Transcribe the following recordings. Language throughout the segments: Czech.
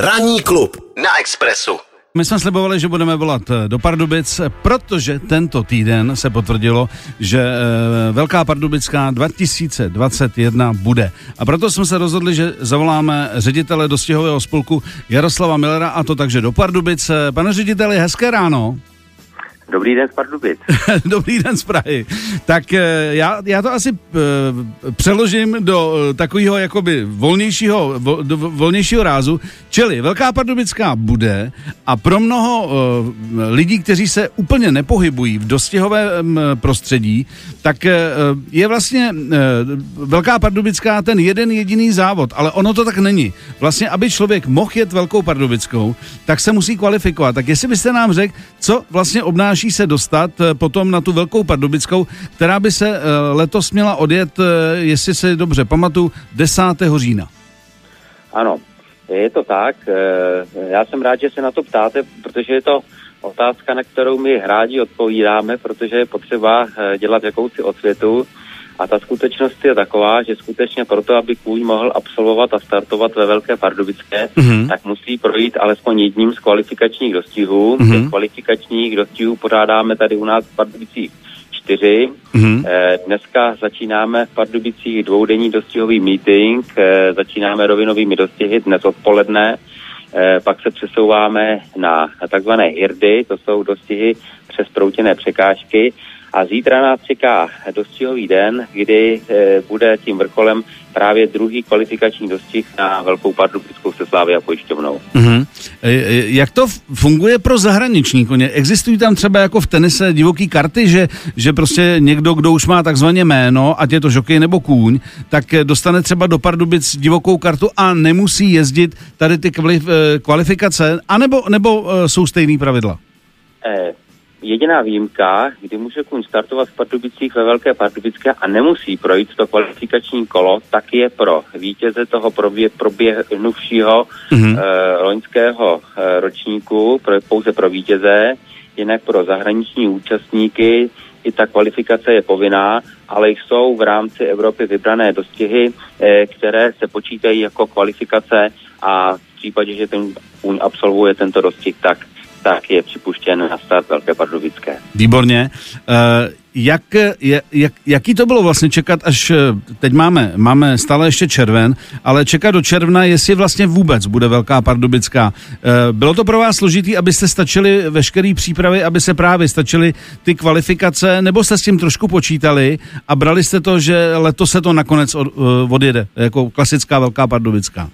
Ranní klub na Expressu. My jsme slibovali, že budeme volat eh, do Pardubic, protože tento týden se potvrdilo, že eh, Velká Pardubická 2021 bude. A proto jsme se rozhodli, že zavoláme ředitele dostihového spolku Jaroslava Millera a to takže do Pardubic. Pane řediteli, hezké ráno. Dobrý den z Pardubic. Dobrý den z Prahy. Tak eh, já, já to asi uh, přeložím do uh, takového jakoby volnějšího, vo, do volnějšího rázu. Čili Velká Pardubická bude a pro mnoho lidí, kteří se úplně nepohybují v dostihovém prostředí, tak je vlastně Velká Pardubická ten jeden jediný závod, ale ono to tak není. Vlastně, aby člověk mohl jet Velkou Pardubickou, tak se musí kvalifikovat. Tak jestli byste nám řekl, co vlastně obnáší snaží se dostat eh, potom na tu Velkou Pardubickou, která by se eh, letos měla odjet, eh, jestli se dobře pamatuju, 10. října. Ano, je to tak. Já jsem rád, že se na to ptáte, protože je to otázka, na kterou my rádi odpovídáme, protože je potřeba dělat jakousi osvětu. A ta skutečnost je taková, že skutečně proto, aby kůň mohl absolvovat a startovat ve Velké Pardubické, mm-hmm. tak musí projít alespoň jedním z kvalifikačních dostihů. Mm-hmm. Těch kvalifikačních dostihů pořádáme tady u nás v Pardubicích čtyři. Mm-hmm. Dneska začínáme v Pardubicích dvoudenní dostihový meeting, eh, začínáme rovinovými dostihy dnes odpoledne, eh, pak se přesouváme na takzvané hirdy, to jsou dostihy přes proutěné překážky a zítra nás čeká dostihový den, kdy e, bude tím vrcholem právě druhý kvalifikační dostih na Velkou Pardubickou se Slávy a pojišťovnou. Mm-hmm. E, jak to funguje pro zahraniční koně? Existují tam třeba jako v tenise divoký karty, že, že prostě někdo, kdo už má takzvaně jméno, ať je to žokej nebo kůň, tak dostane třeba do Pardubic divokou kartu a nemusí jezdit tady ty kvalifikace, anebo nebo jsou stejné pravidla? E, jediná výjimka, kdy může kůň startovat v Pardubicích ve Velké Pardubické a nemusí projít to kvalifikační kolo, tak je pro vítěze toho probě, proběhnuvšího mm-hmm. uh, loňského uh, ročníku, pro, pouze pro vítěze, jinak pro zahraniční účastníky i ta kvalifikace je povinná, ale jsou v rámci Evropy vybrané dostihy, eh, které se počítají jako kvalifikace a v případě, že ten kůň absolvuje tento dostih, tak tak je připuštěn na start Velké Pardubické. Výborně. Uh, jak, jak, jaký to bylo vlastně čekat až, eh, teď máme, máme stále ještě červen, ale čekat do června, jestli vlastně vůbec bude Velká Pardubická. Uh, bylo to pro vás složitý, abyste stačili veškeré přípravy, aby se právě stačily ty kvalifikace, nebo jste s tím trošku počítali a brali jste to, že letos se to nakonec od, odjede, jako klasická Velká Pardubická?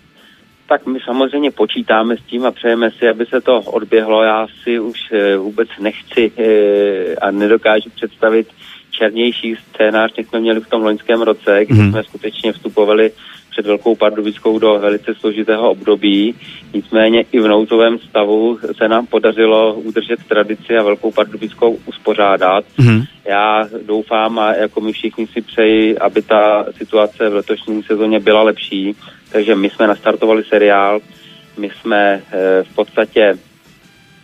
Tak my samozřejmě počítáme s tím a přejeme si, aby se to odběhlo. Já si už e, vůbec nechci e, a nedokážu představit černější scénář, než jsme měli v tom loňském roce, kdy mm. jsme skutečně vstupovali před Velkou Pardubickou do velice složitého období. Nicméně i v nouzovém stavu se nám podařilo udržet tradici a Velkou Pardubickou uspořádat. Mm. Já doufám a jako my všichni si přeji, aby ta situace v letošním sezóně byla lepší. Takže my jsme nastartovali seriál, my jsme e, v podstatě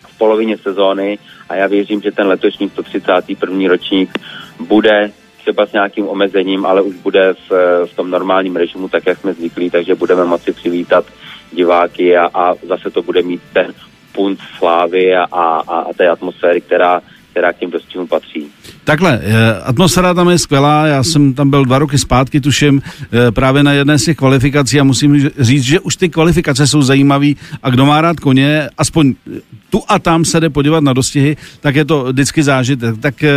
v polovině sezóny a já věřím, že ten letošní 131. ročník bude třeba s nějakým omezením, ale už bude v, v tom normálním režimu, tak jak jsme zvyklí, takže budeme moci přivítat diváky a, a zase to bude mít ten punt slávy a, a, a té atmosféry, která, která k těm dostihům patří. Takhle, eh, atmosféra tam je skvělá, já jsem tam byl dva roky zpátky, tuším, eh, právě na jedné z těch kvalifikací a musím říct, že už ty kvalifikace jsou zajímavé a kdo má rád koně, aspoň tu a tam se jde podívat na dostihy, tak je to vždycky zážitek. Tak eh,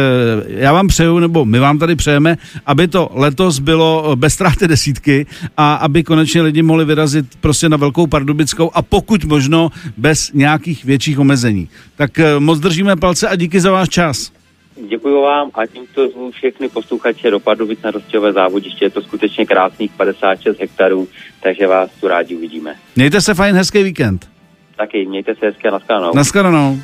já vám přeju, nebo my vám tady přejeme, aby to letos bylo bez ztráty desítky a aby konečně lidi mohli vyrazit prostě na Velkou Pardubickou a pokud možno bez nějakých větších omezení. Tak moc držíme palce a díky za váš čas. Děkuji vám a tímto zvu všechny posluchače do Pardubic na rostěvé závodiště. Je to skutečně krásných 56 hektarů, takže vás tu rádi uvidíme. Mějte se fajn, hezký víkend. Taky, mějte se hezké, naschledanou. Naschledanou.